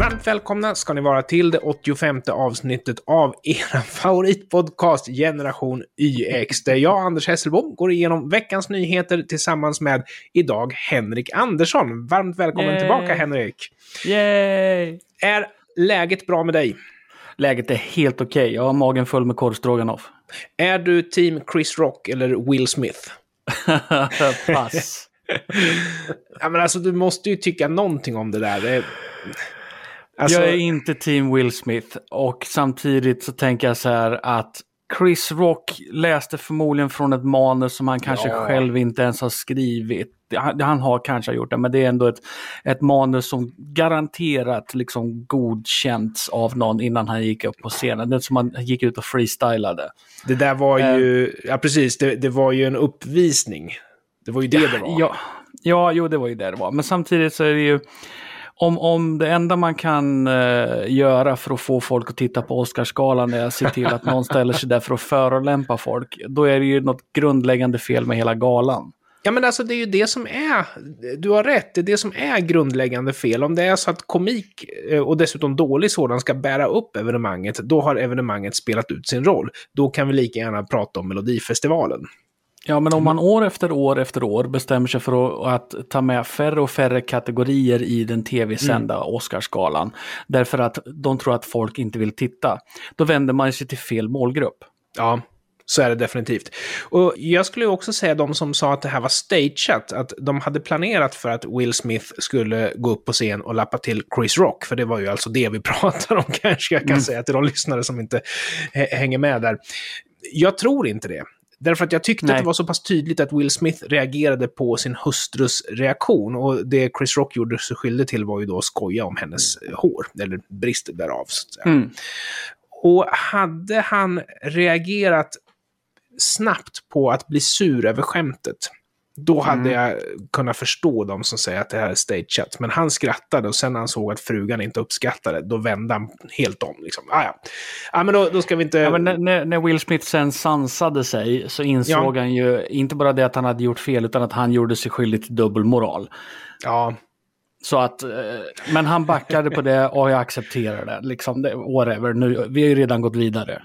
Varmt välkomna ska ni vara till det 85 avsnittet av er favoritpodcast Generation YX, där jag, Anders Hesselbom, går igenom veckans nyheter tillsammans med idag Henrik Andersson. Varmt välkommen Yay. tillbaka Henrik! Yay! Är läget bra med dig? Läget är helt okej. Jag har magen full med korvstroganoff. Är du team Chris Rock eller Will Smith? Pass. Ja, men alltså, du måste ju tycka någonting om det där. Det- Alltså, Jag är inte team Will Smith och samtidigt så tänker jag så här att Chris Rock läste förmodligen från ett manus som han kanske Ja. själv inte ens har skrivit. Han, han har kanske gjort det, men det är ändå ett, ett manus som garanterat liksom godkänts av någon innan han gick upp på scenen. Det är som han gick ut och freestylade. det där var Eh. ju... Ja, precis. Det, det var ju en uppvisning. Det var ju det det var. Ja, ja, jo det var ju det det var. Men samtidigt så är det ju, om, om det enda man kan eh, göra för att få folk att titta på Oscarsgalan är att se till att någon ställer sig där för att förolämpa folk, då är det ju något grundläggande fel med hela galan. Ja, men alltså det är ju det som är... Du har rätt, det är det som är grundläggande fel. Om det är så att komik, eh, och dessutom dålig sådan, ska bära upp evenemanget, då har evenemanget spelat ut sin roll. Då kan vi lika gärna prata om Melodifestivalen. Ja, men om man år efter år efter år bestämmer sig för att, ta med färre och färre kategorier i den tv-sända Oscarsgalan, därför att de tror att folk inte vill titta, då vänder man sig till fel målgrupp. Ja, så är det definitivt. Och jag skulle också säga de som sa att det här var stageat, att de hade planerat för att Will Smith skulle gå upp på scen och lappa till Chris Rock, för det var ju alltså det vi pratar om kanske jag kan Mm. säga till de lyssnare som inte hä- hänger med där. Jag tror inte det. Därför att jag tyckte Nej. att det var så pass tydligt att Will Smith reagerade på sin hustrus reaktion. Och det Chris Rock gjorde sig skyldig till var ju då att skoja om hennes hår, eller brist därav. Så att. Mm. Och hade han reagerat snabbt på att bli sur över skämtet, då hade jag kunnat förstå de som säger att det här är stageat. Men han skrattade och sen när han såg att frugan inte uppskattade, då vände han helt om. Liksom. Ah, ja. Ah, men då, då ska vi inte... Ja, när- när, Will Smith sen sansade sig så insåg Ja. han ju inte bara det att han hade gjort fel utan att han gjorde sig skyldig till dubbelmoral. ja. Så att, eh, men han backade på det och jag accepterar det. Liksom, det whatever, nu, vi har ju redan gått vidare.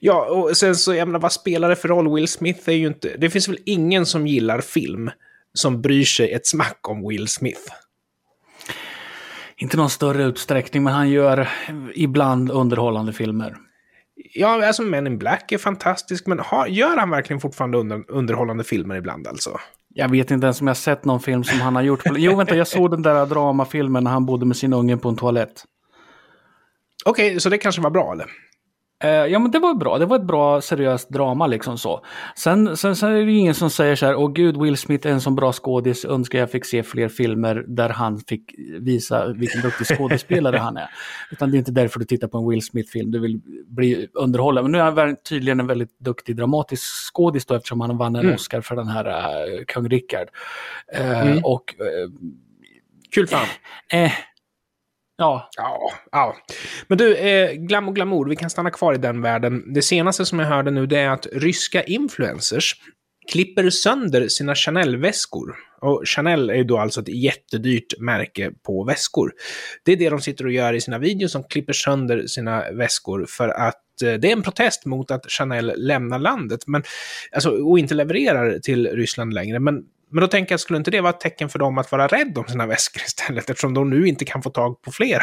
Ja, och sen så, jag menar, vad spelar det för roll? Will Smith är ju inte... Det finns väl ingen som gillar film som bryr sig ett smack om Will Smith. Inte någon större utsträckning, men han gör ibland underhållande filmer. Ja, alltså Men in Black är fantastisk, men har, gör han verkligen fortfarande under, underhållande filmer ibland alltså? Jag vet inte ens om jag sett någon film som han har gjort. Jo, vänta, jag såg den där dramafilmen när han bodde med sin unge på en toalett. Okej, så det kanske var bra eller? Eh, ja men det var bra, det var ett bra seriöst drama liksom så. Sen, sen, sen är det ju ingen som säger så här, åh gud Will Smith är en så bra skådis, önskar jag fick se fler filmer där han fick visa vilken duktig skådespelare han är. Utan det är inte därför du tittar på en Will Smith-film, du vill bli underhållen. Men nu är han tydligen en väldigt duktig dramatisk skådis då eftersom han vann en Mm. Oscar för den här uh, Kung Rickard. Eh, Mm. Och eh, Kul fan. eh, ja, Ja, ja. Men du, eh, glam och glamour, vi kan stanna kvar i den världen. Det senaste som jag hörde nu det är att ryska influencers klipper sönder sina Chanel-väskor. Och Chanel är ju då alltså ett jättedyrt märke på väskor. Det är det de sitter och gör i sina videos, som klipper sönder sina väskor för att eh, det är en protest mot att Chanel lämnar landet men, alltså, och inte levererar till Ryssland längre. Men, men då tänker jag, skulle inte det vara ett tecken för dem att vara rädd om sina väskor istället, eftersom de nu inte kan få tag på flera?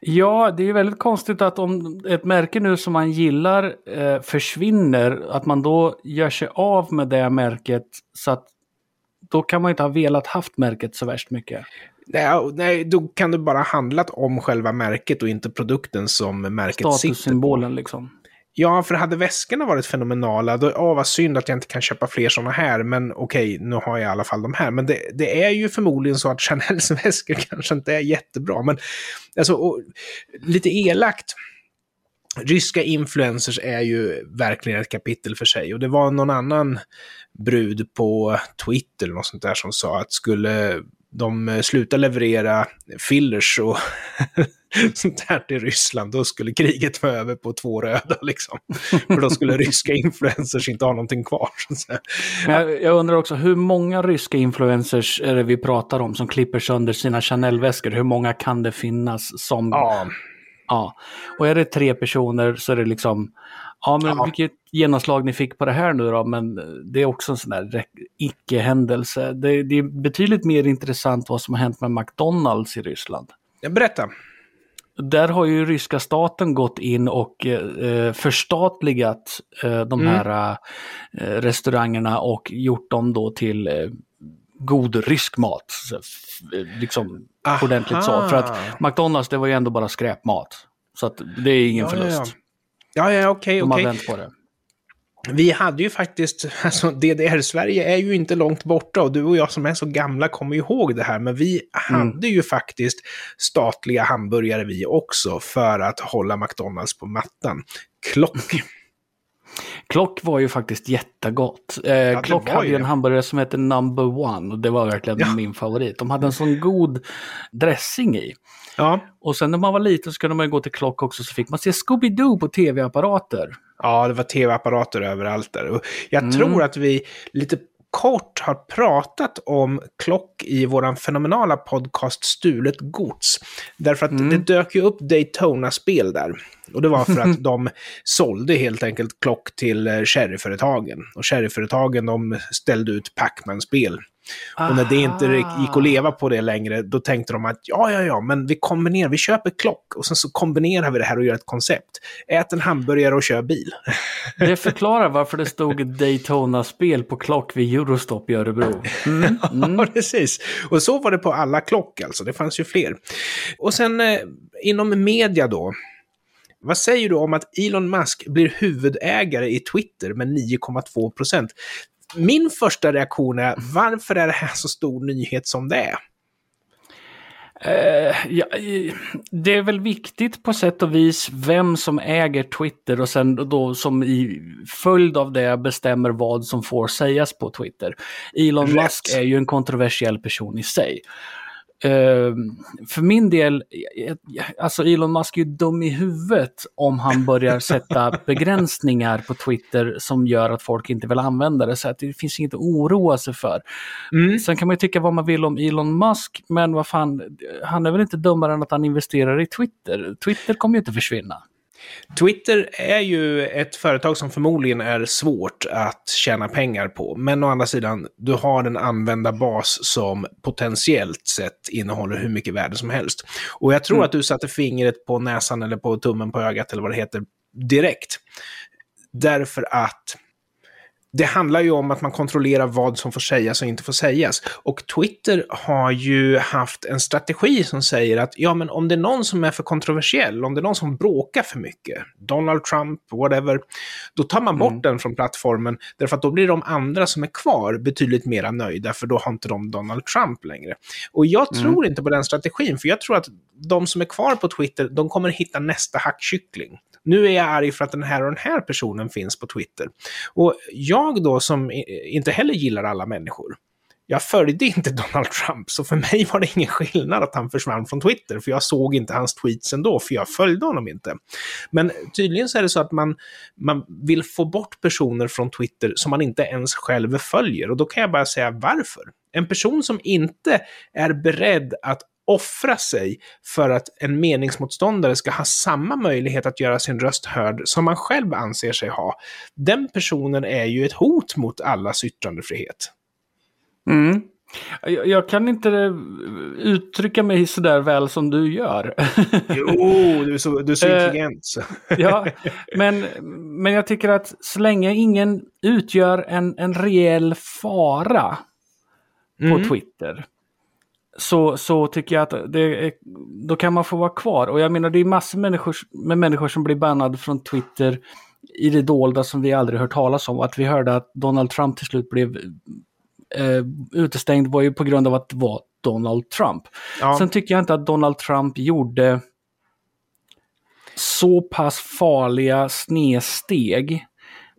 Ja, det är väldigt konstigt att om ett märke nu som man gillar eh, försvinner, att man då gör sig av med det märket så att då kan man inte ha velat haft märket så värst mycket. Nej, nej, då kan det bara handlat om själva märket och inte produkten som märket sitter på. Statussymbolen liksom. Ja, för hade väskorna varit fenomenala, då, åh vad synd att jag inte kan köpa fler sådana här, men okej, nu har jag i alla fall de här. Men det, det är ju förmodligen så att Chanels väskor kanske inte är jättebra, men alltså, och, lite elakt. Ryska influencers är ju verkligen ett kapitel för sig. Och det var någon annan brud på Twitter eller något sånt där som sa att skulle de sluta leverera fillers och sånt här till Ryssland, då skulle kriget vara över på två röda liksom. För då skulle ryska influencers inte ha någonting kvar. Jag, jag, undrar också, hur många ryska influencers är det vi pratar om som klipper sönder sina Chanel-väskor? Hur många kan det finnas som... Ja. Ja, och är det tre personer så är det liksom, ja men ja. vilket genomslag ni fick på det här nu då, men det är också en sån där icke-händelse. Det, det, är betydligt mer intressant vad som har hänt med McDonalds i Ryssland. Berätta. Där har ju ryska staten gått in och eh, förstatligat eh, de mm. här eh, restaurangerna och gjort dem då till eh, god rysk mat. Så, liksom Aha. ordentligt så. För att McDonalds det var ju ändå bara skräpmat. Så att det är ingen ja, förlust. Ja, ja, okej, okay, okej. Okay. på det. Vi hade ju faktiskt, alltså DDR-Sverige är ju inte långt borta och du och jag som är så gamla kommer ihåg det här, men vi mm. hade ju faktiskt statliga hamburgare vi också för att hålla McDonalds på mattan. Klock. Klock var ju faktiskt jättegott. Eh, ja, Klock hade ju en hamburgare som hette Number One och det var verkligen ja. min favorit. De hade en sån god dressing i. Ja. Och sen när man var liten så kunde man gå till Klock också så fick man se Scooby-Doo på tv-apparater. Ja, det var tv-apparater överallt där. Och jag mm. tror att vi lite kort har pratat om klock i våran fenomenala podcast Stulet Gods. Därför att mm. det dök ju upp Daytona-spel där. Och det var för att de sålde helt enkelt klock till eh, sherryföretagen. Och sherryföretagen de ställde ut Pacman-spel och när det inte gick att leva på det längre, då tänkte de att ja, ja, ja, men vi kombinerar, vi köper klock och sen så kombinerar vi det här och gör ett koncept. Ät en hamburgare och kör bil. Det förklarar varför det stod Daytona-spel på klock vid Eurostop i Örebro. Mm. Mm. ja, precis. Och så var det på alla klock alltså, det fanns ju fler. Och sen eh, inom media då, vad säger du om att Elon Musk blir huvudägare i Twitter med 9,2 procent? Min första reaktion är, varför är det här så stor nyhet som det är? Uh, ja, det är väl viktigt på sätt och vis vem som äger Twitter och sen då som i följd av det bestämmer vad som får sägas på Twitter. Elon Rätt. Musk är ju en kontroversiell person i sig. Uh, för min del, alltså Elon Musk är ju dum i huvudet om han börjar sätta begränsningar på Twitter som gör att folk inte vill använda det. Så att det finns inget att oroa sig för. Mm. Sen kan man ju tycka vad man vill om Elon Musk, men vad fan, han är väl inte dummare än att han investerar i Twitter. Twitter kommer ju inte försvinna. Twitter är ju ett företag som förmodligen är svårt att tjäna pengar på. Men å andra sidan, du har en användarbas som potentiellt sett innehåller hur mycket värde som helst. Och jag tror mm. att du satte fingret på näsan eller på tummen på ögat eller vad det heter direkt. Därför att det handlar ju om att man kontrollerar vad som får sägas och inte får sägas. Och Twitter har ju haft en strategi som säger att ja, men om det är någon som är för kontroversiell, om det är någon som bråkar för mycket, Donald Trump, whatever, då tar man bort mm. den från plattformen, därför att då blir de andra som är kvar betydligt mer nöjda, för då har inte de Donald Trump längre. Och jag mm. tror inte på den strategin, för jag tror att de som är kvar på Twitter, de kommer hitta nästa hackkyckling. Nu är jag arg för att den här och den här personen finns på Twitter. Och jag då som inte heller gillar alla människor, jag följde inte Donald Trump, så för mig var det ingen skillnad att han försvann från Twitter, för jag såg inte hans tweets ändå, för jag följde honom inte. Men tydligen så är det så att man, man vill få bort personer från Twitter som man inte ens själv följer, och då kan jag bara säga varför. En person som inte är beredd att offra sig för att en meningsmotståndare ska ha samma möjlighet att göra sin röst hörd som man själv anser sig ha. Den personen är ju ett hot mot allas yttrandefrihet. Mm. Jag, jag kan inte uttrycka mig sådär väl som du gör. jo, du är så, du är så eh, intelligent. ja, men, men jag tycker att så länge ingen utgör en, en reell fara på mm. Twitter så, så tycker jag att det då kan man få vara kvar. Och jag menar det är massor människor, med människor som blir bannade från Twitter i det dolda som vi aldrig hört talas om. Att vi hörde att Donald Trump till slut blev eh, utestängd var ju på grund av att det var Donald Trump. Ja. Sen tycker jag inte att Donald Trump gjorde så pass farliga snedsteg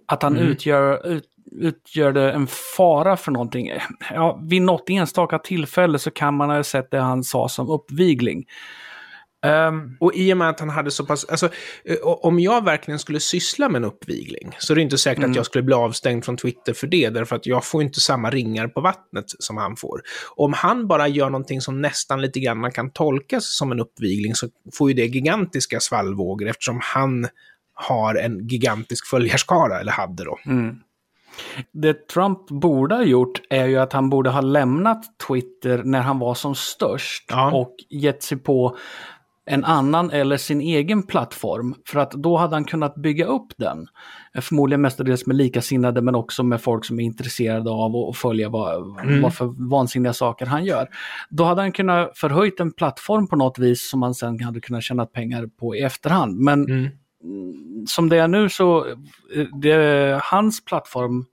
att han mm. utgör, ut, utgör det en fara för någonting? Ja, vid något enstaka tillfälle så kan man ha sett det han sa som uppvigling. Um, och i och med att han hade så pass... Alltså, eh, om jag verkligen skulle syssla med en uppvigling så är det inte säkert mm. att jag skulle bli avstängd från Twitter för det, därför att jag får inte samma ringar på vattnet som han får. Om han bara gör någonting som nästan lite grann kan tolkas som en uppvigling så får ju det gigantiska svallvågor eftersom han har en gigantisk följarskara, eller hade då. Mm. Det Trump borde ha gjort är ju att han borde ha lämnat Twitter när han var som störst ja. och gett sig på en annan eller sin egen plattform. För att då hade han kunnat bygga upp den. Förmodligen mestadels med likasinnade men också med folk som är intresserade av att följa vad, mm. vad för vansinniga saker han gör. Då hade han kunnat förhöjt en plattform på något vis som man sen hade kunnat tjäna pengar på i efterhand. Men mm. Som det är nu så, det, hans plattform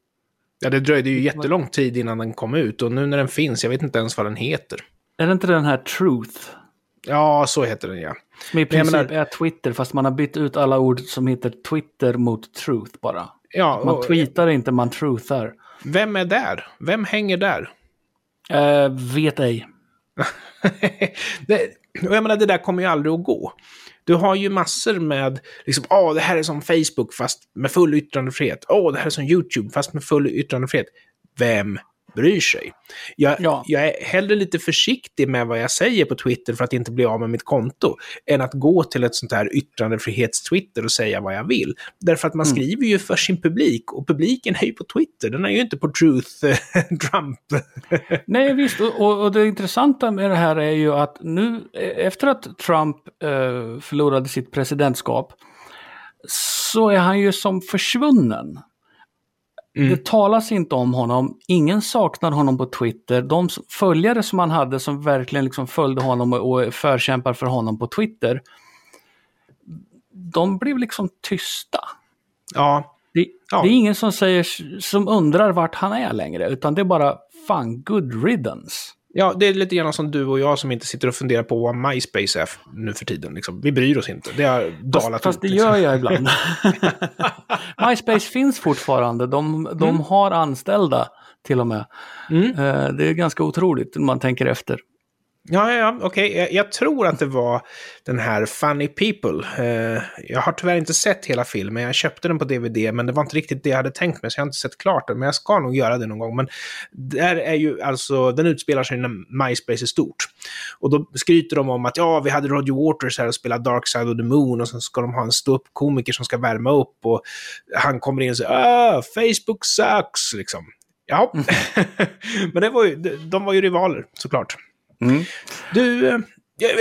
Ja, det dröjde ju jättelång tid innan den kom ut och nu när den finns, jag vet inte ens vad den heter. Är det inte den här Truth? Ja, så heter den ja. Som i princip menar... är Twitter, fast man har bytt ut alla ord som heter Twitter mot Truth bara. Ja, man tweetar inte, man truthar. Vem är där? Vem hänger där? Uh, vet ej. det, jag menar, det där kommer ju aldrig att gå. Du har ju massor med, liksom, åh, det här är som Facebook fast med full yttrandefrihet. Åh, det här är som YouTube fast med full yttrandefrihet. Vem bryr sig. Jag, ja. jag är hellre lite försiktig med vad jag säger på Twitter för att inte bli av med mitt konto, än att gå till ett sånt här yttrandefrihets-Twitter och säga vad jag vill. Därför att man mm. skriver ju för sin publik, och publiken är ju på Twitter, den är ju inte på Truth Trump. Nej, visst, och, och, det intressanta med det här är ju att nu, efter att Trump eh, förlorade sitt presidentskap, så är han ju som försvunnen. Mm. Det talas inte om honom, ingen saknar honom på Twitter. De följare som han hade som verkligen liksom följde honom och förkämpar för honom på Twitter, de blev liksom tysta. Ja. Det, ja. det är ingen som, säger, som undrar vart han är längre, utan det är bara fan good riddance. Ja, det är lite grann som du och jag som inte sitter och funderar på vad MySpace är nu för tiden. Liksom. Vi bryr oss inte. Det har dalat Fast, fast det liksom. gör jag ibland. MySpace finns fortfarande. De, de mm. har anställda till och med. Mm. Eh, det är ganska otroligt när man tänker efter. Ja, ja, okej. Okay. Jag, jag, tror att det var den här Funny People. Eh, jag har tyvärr inte sett hela filmen. Jag köpte den på DVD, men det var inte riktigt det jag hade tänkt mig, så jag har inte sett klart den. Men jag ska nog göra det någon gång. Men där är ju alltså, den utspelar sig när MySpace är stort. Och då skryter de om att ja, vi hade Roger Waters här och spelade Dark Side of the Moon och sen ska de ha en ståuppkomiker som ska värma upp och han kommer in och säger ah, Facebook sucks, liksom. Ja, mm. men det var ju, de var ju rivaler såklart. Mm. Du, eh,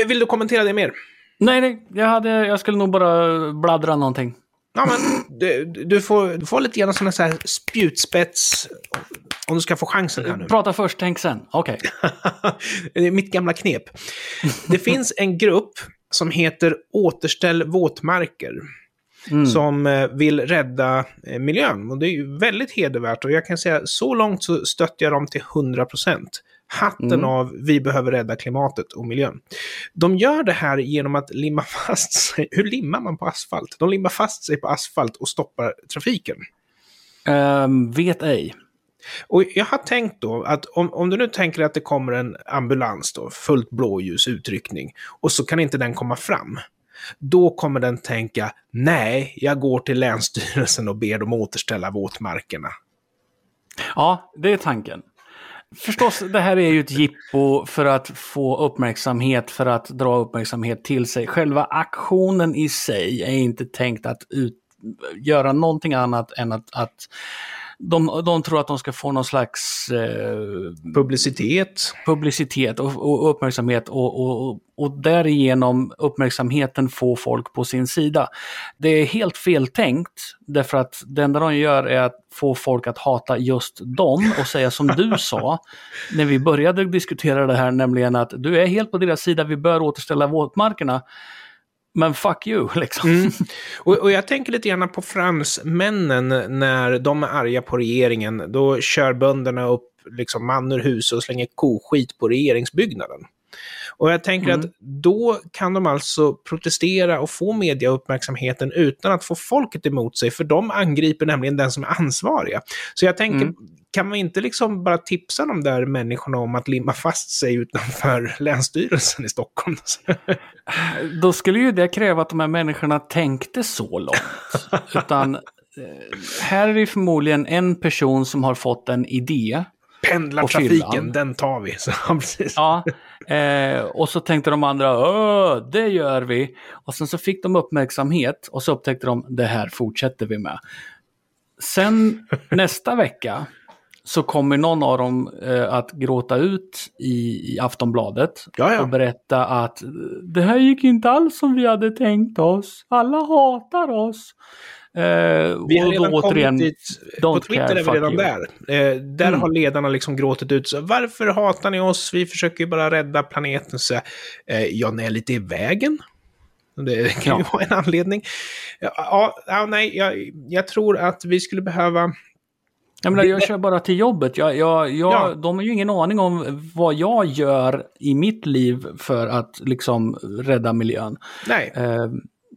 vill du kommentera det mer? Nej, nej jag, hade, jag skulle nog bara bladdra någonting. Ja, men du, du, får, du får lite grann sån här spjutspets om du ska få chansen här nu. Prata först, tänk sen. Okej. Okay. det är mitt gamla knep. Det finns en grupp som heter Återställ våtmarker. Mm. Som eh, vill rädda eh, miljön. Och det är ju väldigt hedervärt. Och jag kan säga så långt så stöttar jag dem till 100 procent. Hatten mm. av vi behöver rädda klimatet och miljön. De gör det här genom att limma fast sig. Hur limmar man på asfalt? De limmar fast sig på asfalt och stoppar trafiken. Um, vet ej. Och jag har tänkt då att om, om du nu tänker att det kommer en ambulans då, fullt blåljus utryckning, och så kan inte den komma fram. Då kommer den tänka, nej, jag går till Länsstyrelsen och ber dem återställa våtmarkerna. Ja, det är tanken. Förstås, det här är ju ett jippo för att få uppmärksamhet, för att dra uppmärksamhet till sig. Själva aktionen i sig är inte tänkt att ut, göra någonting annat än att, att de, de tror att de ska få någon slags eh, publicitet, publicitet och, och uppmärksamhet och, och, och därigenom uppmärksamheten få folk på sin sida. Det är helt feltänkt därför att det enda de gör är att få folk att hata just dem och säga som du sa. När vi började diskutera det här, nämligen att du är helt på deras sida, vi bör återställa våtmarkerna men fuck you, liksom. Mm. Och, och, jag tänker lite grann på fransmännen när de är arga på regeringen. Då kör bönderna upp liksom man ur hus och slänger koskit på regeringsbyggnaden. Och jag tänker Mm. att då kan de alltså protestera och få mediauppmärksamheten utan att få folket emot sig, för de angriper nämligen den som är ansvariga. Så jag tänker, Mm. kan man inte liksom bara tipsa de där människorna om att limma fast sig utanför Länsstyrelsen i Stockholm? Då skulle ju det kräva att de här människorna tänkte så långt. Utan eh, här är det förmodligen en person som har fått en idé. Pendlartrafiken, den tar vi. Så, precis. Ja, eh, och så tänkte de andra, Åh, det gör vi. Och sen så fick de uppmärksamhet och så upptäckte de, det här fortsätter vi med. Sen nästa vecka så kommer någon av dem eh, att gråta ut i, i Aftonbladet Ja, ja. och berätta att det här gick inte alls som vi hade tänkt oss. Alla hatar oss. Eh, Vi har redan återigen, kommit dit. På Twitter care, är vi redan you. där. Eh, där Mm. har ledarna liksom gråtit ut. Så, Varför hatar ni oss? Vi försöker ju bara rädda planeten. Så, eh, ja, ni är lite i vägen. Det kan ju Ja. vara en anledning. Ja, ja, nej, jag, jag tror att vi skulle behöva... Jag, menar, jag kör bara till jobbet. Jag, jag, jag, Ja. De har ju ingen aning om vad jag gör i mitt liv för att liksom rädda miljön. Nej, Eh,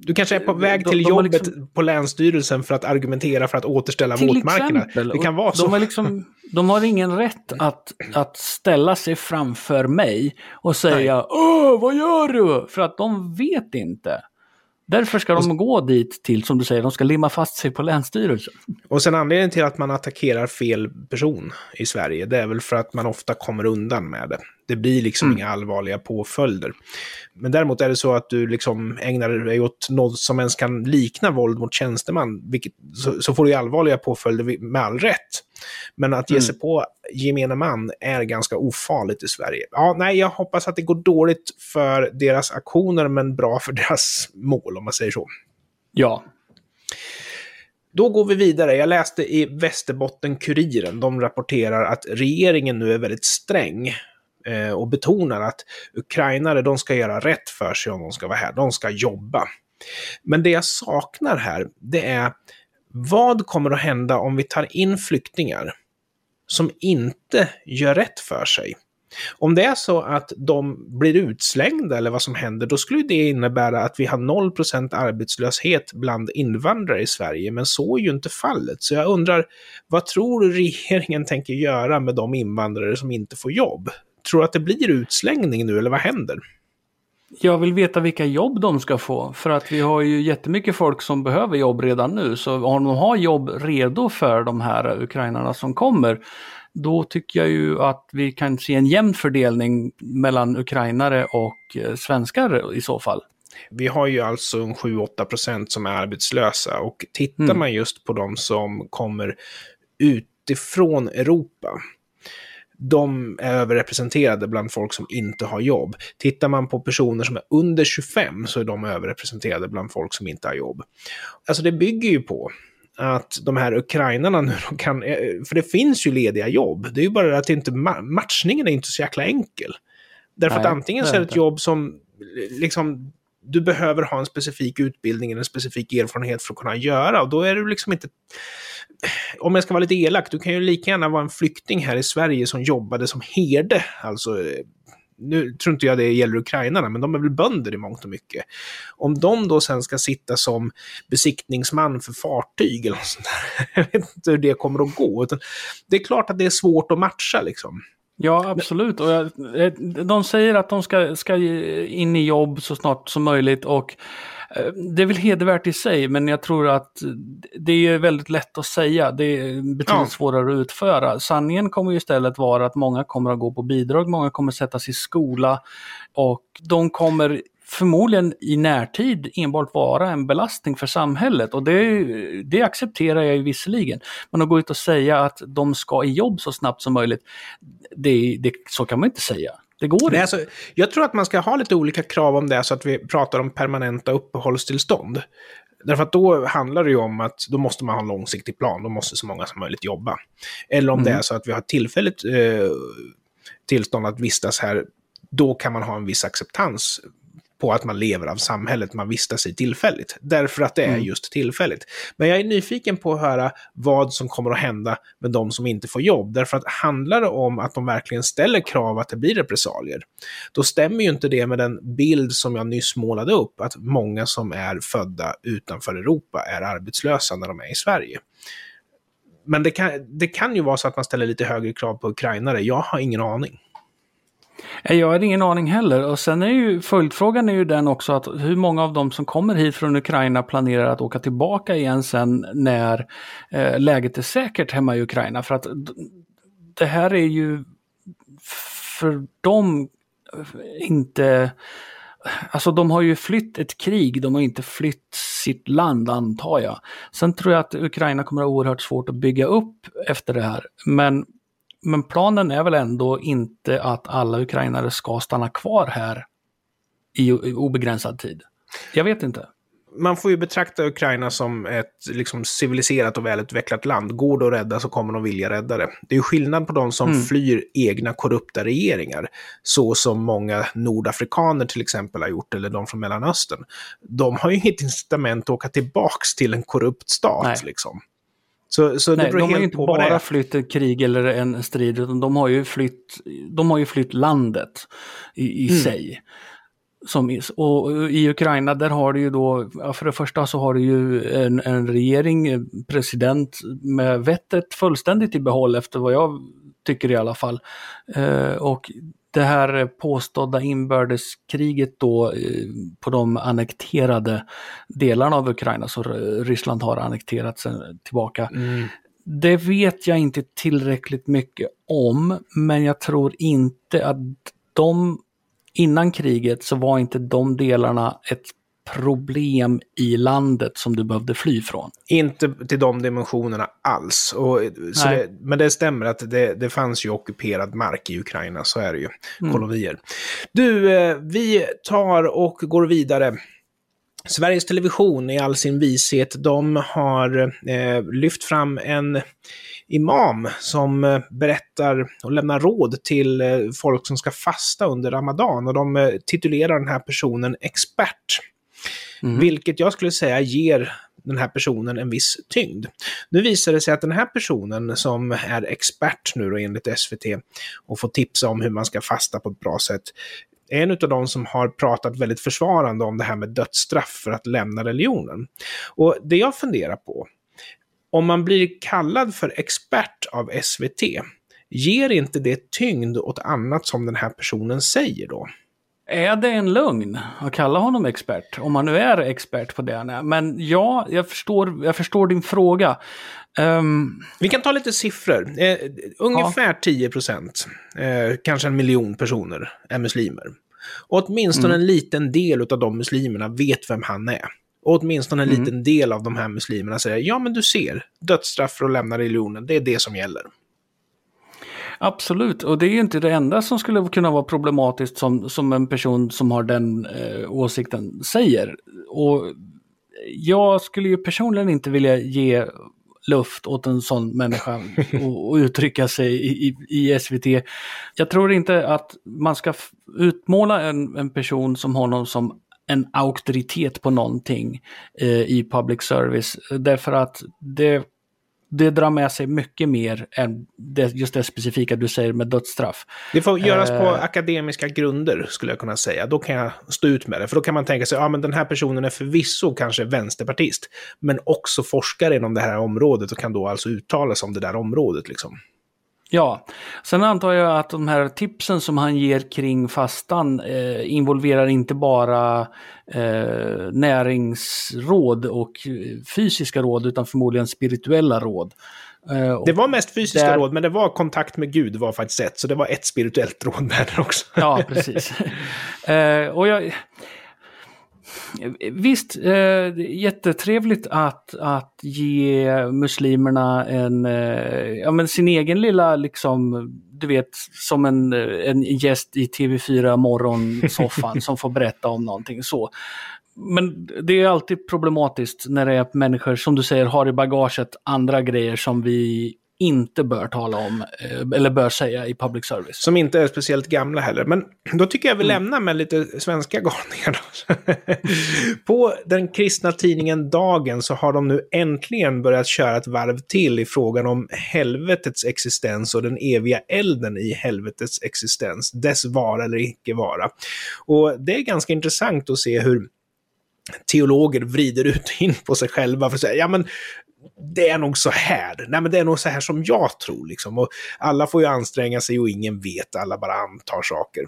du kanske är på väg de- till de har jobbet liksom- på Länsstyrelsen för att argumentera för att återställa till våtmarkerna. exempel. Det kan vara så. De har, liksom, de har ingen rätt att, att ställa sig framför mig och säga Åh, vad gör du? För att de vet inte. Därför ska de gå dit till, som du säger, de ska limma fast sig på Länsstyrelsen. Och sen anledningen till att man attackerar fel person i Sverige, det är väl för att man ofta kommer undan med det. Det blir liksom Mm. inga allvarliga påföljder. Men däremot är det så att du liksom ägnar dig åt något som ens kan likna våld mot tjänsteman, vilket, så, så får du allvarliga påföljder med all rätt. Men att ge Mm. sig på gemene man är ganska ofarligt i Sverige. Ja, nej, jag hoppas att det går dåligt för deras aktioner, men bra för deras mål, om man säger så. Ja. Då går vi vidare. Jag läste i Västerbotten-Kuriren, de rapporterar att regeringen nu är väldigt sträng eh, och betonar att ukrainare, de ska göra rätt för sig om de ska vara här. De ska jobba. Men det jag saknar här, det är vad kommer att hända om vi tar in flyktingar som inte gör rätt för sig? Om det är så att de blir utslängda eller vad som händer, då skulle det innebära att vi har 0% arbetslöshet bland invandrare i Sverige, men så är ju inte fallet. Så jag undrar, vad tror du regeringen tänker göra med de invandrare som inte får jobb? Tror du att det blir utslängning nu, eller vad händer? Jag vill veta vilka jobb de ska få. För att vi har ju jättemycket folk som behöver jobb redan nu. Så om de har jobb redo för de här ukrainarna som kommer. Då tycker jag ju att vi kan se en jämn fördelning mellan ukrainare och eh, svenskar i så fall. Vi har ju alltså en 7-8 procent som är arbetslösa och tittar Mm. man just på de som kommer utifrån Europa, de är överrepresenterade bland folk som inte har jobb. Tittar man på personer som är under 25 så är de överrepresenterade bland folk som inte har jobb. Alltså det bygger ju på att de här ukrainarna nu kan, eh, för det finns ju lediga jobb, det är ju bara att inte, ma- matchningen är inte så jäkla enkel. Därför Nej, att antingen så är det ett jobb som liksom du behöver ha en specifik utbildning eller en specifik erfarenhet för att kunna göra. Och då är du liksom inte... Om jag ska vara lite elak, du kan ju lika gärna vara en flykting här i Sverige som jobbade som herde. Alltså, nu tror inte jag det gäller ukrainarna, men de är väl bönder i mångt och mycket. Om de då sen ska sitta som besiktningsman för fartyg eller något sånt där, jag vet inte hur det kommer att gå. Utan det är klart att det är svårt att matcha liksom. Ja, absolut. Och jag, eh, de säger att de ska, ska in i jobb så snart som möjligt och eh, det är väl hedervärt i sig, men jag tror att det är väldigt lätt att säga. Det är betydligt Ja. svårare att utföra. Sanningen kommer ju istället vara att många kommer att gå på bidrag, många kommer sättas i skola och de kommer förmodligen i närtid enbart vara en belastning för samhället och det, det accepterar jag ju visserligen. Men att gå ut och säga att de ska i jobb så snabbt som möjligt, det, det, så kan man inte säga. Det går Nej, inte. alltså, jag tror att man ska ha lite olika krav om det så att vi pratar om permanenta uppehållstillstånd. Därför att då handlar det ju om att då måste man ha en långsiktig plan, då måste så många som möjligt jobba. Eller om det Mm. är så att vi har tillfälligt eh, tillstånd att vistas här, då kan man ha en viss acceptans på att man lever av samhället man vistas i tillfälligt. Därför att det är Mm. just tillfälligt. Men jag är nyfiken på att höra vad som kommer att hända med de som inte får jobb. Därför att handlar det om att de verkligen ställer krav att det blir repressalier, då stämmer ju inte det med den bild som jag nyss målade upp, att många som är födda utanför Europa är arbetslösa när de är i Sverige. Men det kan, det kan ju vara så att man ställer lite högre krav på ukrainare. Jag har ingen aning. Eh, jag har ingen aning heller. Och sen är ju följdfrågan är ju den också att hur många av dem som kommer hit från Ukraina planerar att åka tillbaka igen sen när eh, läget är säkert hemma i Ukraina. För att det här är ju för dem eh, inte... Alltså de har ju flytt ett krig, de har inte flytt sitt land antar jag. Sen tror jag att Ukraina kommer att ha oerhört svårt att bygga upp efter det här. Men men planen är väl ändå inte att alla ukrainare ska stanna kvar här i obegränsad tid. Jag vet inte. man får ju betrakta Ukraina som ett liksom, civiliserat och välutvecklat land. Går det att rädda så kommer de vilja rädda det. Det är ju skillnad på de som Mm. flyr egna korrupta regeringar, så som många nordafrikaner till exempel har gjort, eller de från Mellanöstern. De har ju inget incitament att åka tillbaks till en korrupt stat. Liksom. Så, så det Nej, de har ju inte det bara är. flytt ett krig eller en strid, utan de har ju flytt, de har ju flytt landet i, i Mm. sig. Som, och i Ukraina där har du ju då, för det första så har du ju en, en regering, en president med vettet fullständigt i behåll efter vad jag tycker i alla fall. Eh, och det här påstådda inbördeskriget då eh, på de annekterade delarna av Ukraina, så Ryssland har annekterat sen tillbaka. Mm. Det vet jag inte tillräckligt mycket om, men jag tror inte att de innan kriget så var inte de delarna ett problem i landet som du behövde fly från. Inte till de dimensionerna alls. Och, Nej. det, men det stämmer att det, det fanns ju ockuperad mark i Ukraina, så är det ju. Mm. Kolonier. Du, eh, vi tar och går vidare. Sveriges Television i all sin vishet, de har eh, lyft fram en imam som eh, berättar och lämnar råd till eh, folk som ska fasta under Ramadan. Och de eh, titulerar den här personen expert. Mm. Vilket jag skulle säga ger den här personen en viss tyngd. Nu visar det sig att den här personen som är expert nu då enligt SVT och får tipsa om hur man ska fasta på ett bra sätt är en av de som har pratat väldigt försvarande om det här med dödsstraff för att lämna religionen. Och det jag funderar på, om man blir kallad för expert av SVT, ger inte det tyngd åt annat som den här personen säger då? Är det en lögn att kalla honom expert? Om han nu är expert på det han är. Men ja, jag förstår, jag förstår din fråga. Ehm, Vi kan ta lite siffror. Eh, ungefär 10 procent, eh, kanske en miljon personer, är muslimer. Och åtminstone Mm. en liten del av de muslimerna vet vem han är. Och åtminstone en Mm. liten del av de här muslimerna säger ja men du ser, dödsstraff för att lämna religionen, det är det som gäller. Absolut, och det är ju inte det enda som skulle kunna vara problematiskt som, som en person som har den eh, åsikten säger. Och jag skulle ju personligen inte vilja ge luft åt en sån människa och, och uttrycka sig i, i, i SVT. Jag tror inte att man ska utmåla en, en person som honom som en auktoritet på någonting eh, i public service. Därför att det det drar med sig mycket mer än det, just det specifika du säger med dödsstraff. Det får göras på Eh. akademiska grunder, skulle jag kunna säga. Då kan jag stå ut med det. För då kan man tänka sig, ja men den här personen är förvisso kanske vänsterpartist, men också forskare inom det här området och kan då alltså uttala sig om det där området. Liksom. Ja, sen antar jag att de här tipsen som han ger kring fastan eh, involverar inte bara eh, näringsråd och eh, fysiska råd utan förmodligen spirituella råd. Eh, Det var mest fysiska Där- råd, men det var kontakt med Gud var faktiskt ett, så det var ett spirituellt råd där också. Ja, precis. eh, och jag... Visst, eh, jättetrevligt att, att ge muslimerna en, eh, ja, men sin egen lilla, liksom, du vet, som en, en gäst i TV4 morgonsoffan som får berätta om någonting så. Men det är alltid problematiskt när det är människor som du säger har i bagaget andra grejer som vi inte bör tala om, eh, eller bör säga i public service. Som inte är speciellt gamla heller. Men då tycker jag vi Mm. lämnar med lite svenska galningar. På den kristna tidningen Dagen så har de nu äntligen börjat köra ett varv till i frågan om helvetets existens och den eviga elden i helvetets existens. Dess vara eller icke vara. Och det är ganska intressant att se hur teologer vrider ut och in på sig själva för att säga, ja men det är nog så här. Nej, men det är nog så här som jag tror. Liksom. Och alla får ju anstränga sig och ingen vet, alla bara antar saker.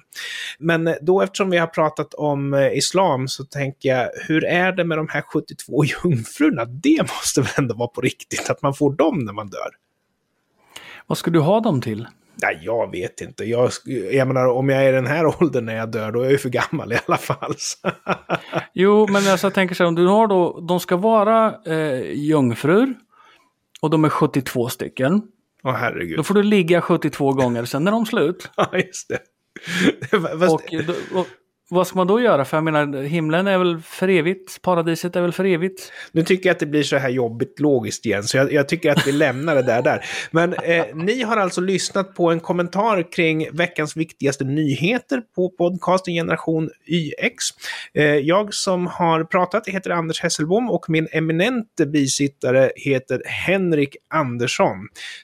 Men eh, då eftersom vi har pratat om eh, islam så tänker jag, hur är det med de här 72 jungfrurna? Det måste väl ändå vara på riktigt, att man får dem när man dör? Vad ska du ha dem till? Nej, jag vet inte. Jag, jag menar, om jag är i den här åldern när jag dör, då är jag ju för gammal i alla fall. Jo, men alltså, jag tänker så här, om du har då, de ska vara eh, jungfrur och de är 72 stycken. Åh herregud. Då får du ligga 72 gånger, sen är de slut. Ja, just det. Fast, Och, och vad ska man då göra? För jag menar, himlen är väl för evigt, paradiset är väl för evigt. Nu tycker jag att det blir så här jobbigt logiskt igen, så jag, jag tycker att vi lämnar det där. där. Men eh, ni har alltså lyssnat på en kommentar kring veckans viktigaste nyheter på podcasten Generation YX. Eh, jag som har pratat heter Anders Hesselbom och min eminente bisittare heter Henrik Andersson.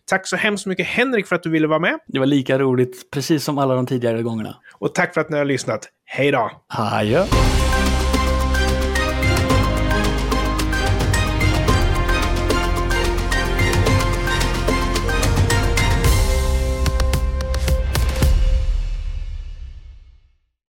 Tack så hemskt mycket Henrik för att du ville vara med Det var lika roligt, precis som alla de tidigare gångerna. och tack för att ni har lyssnat. Hej då! Adjö!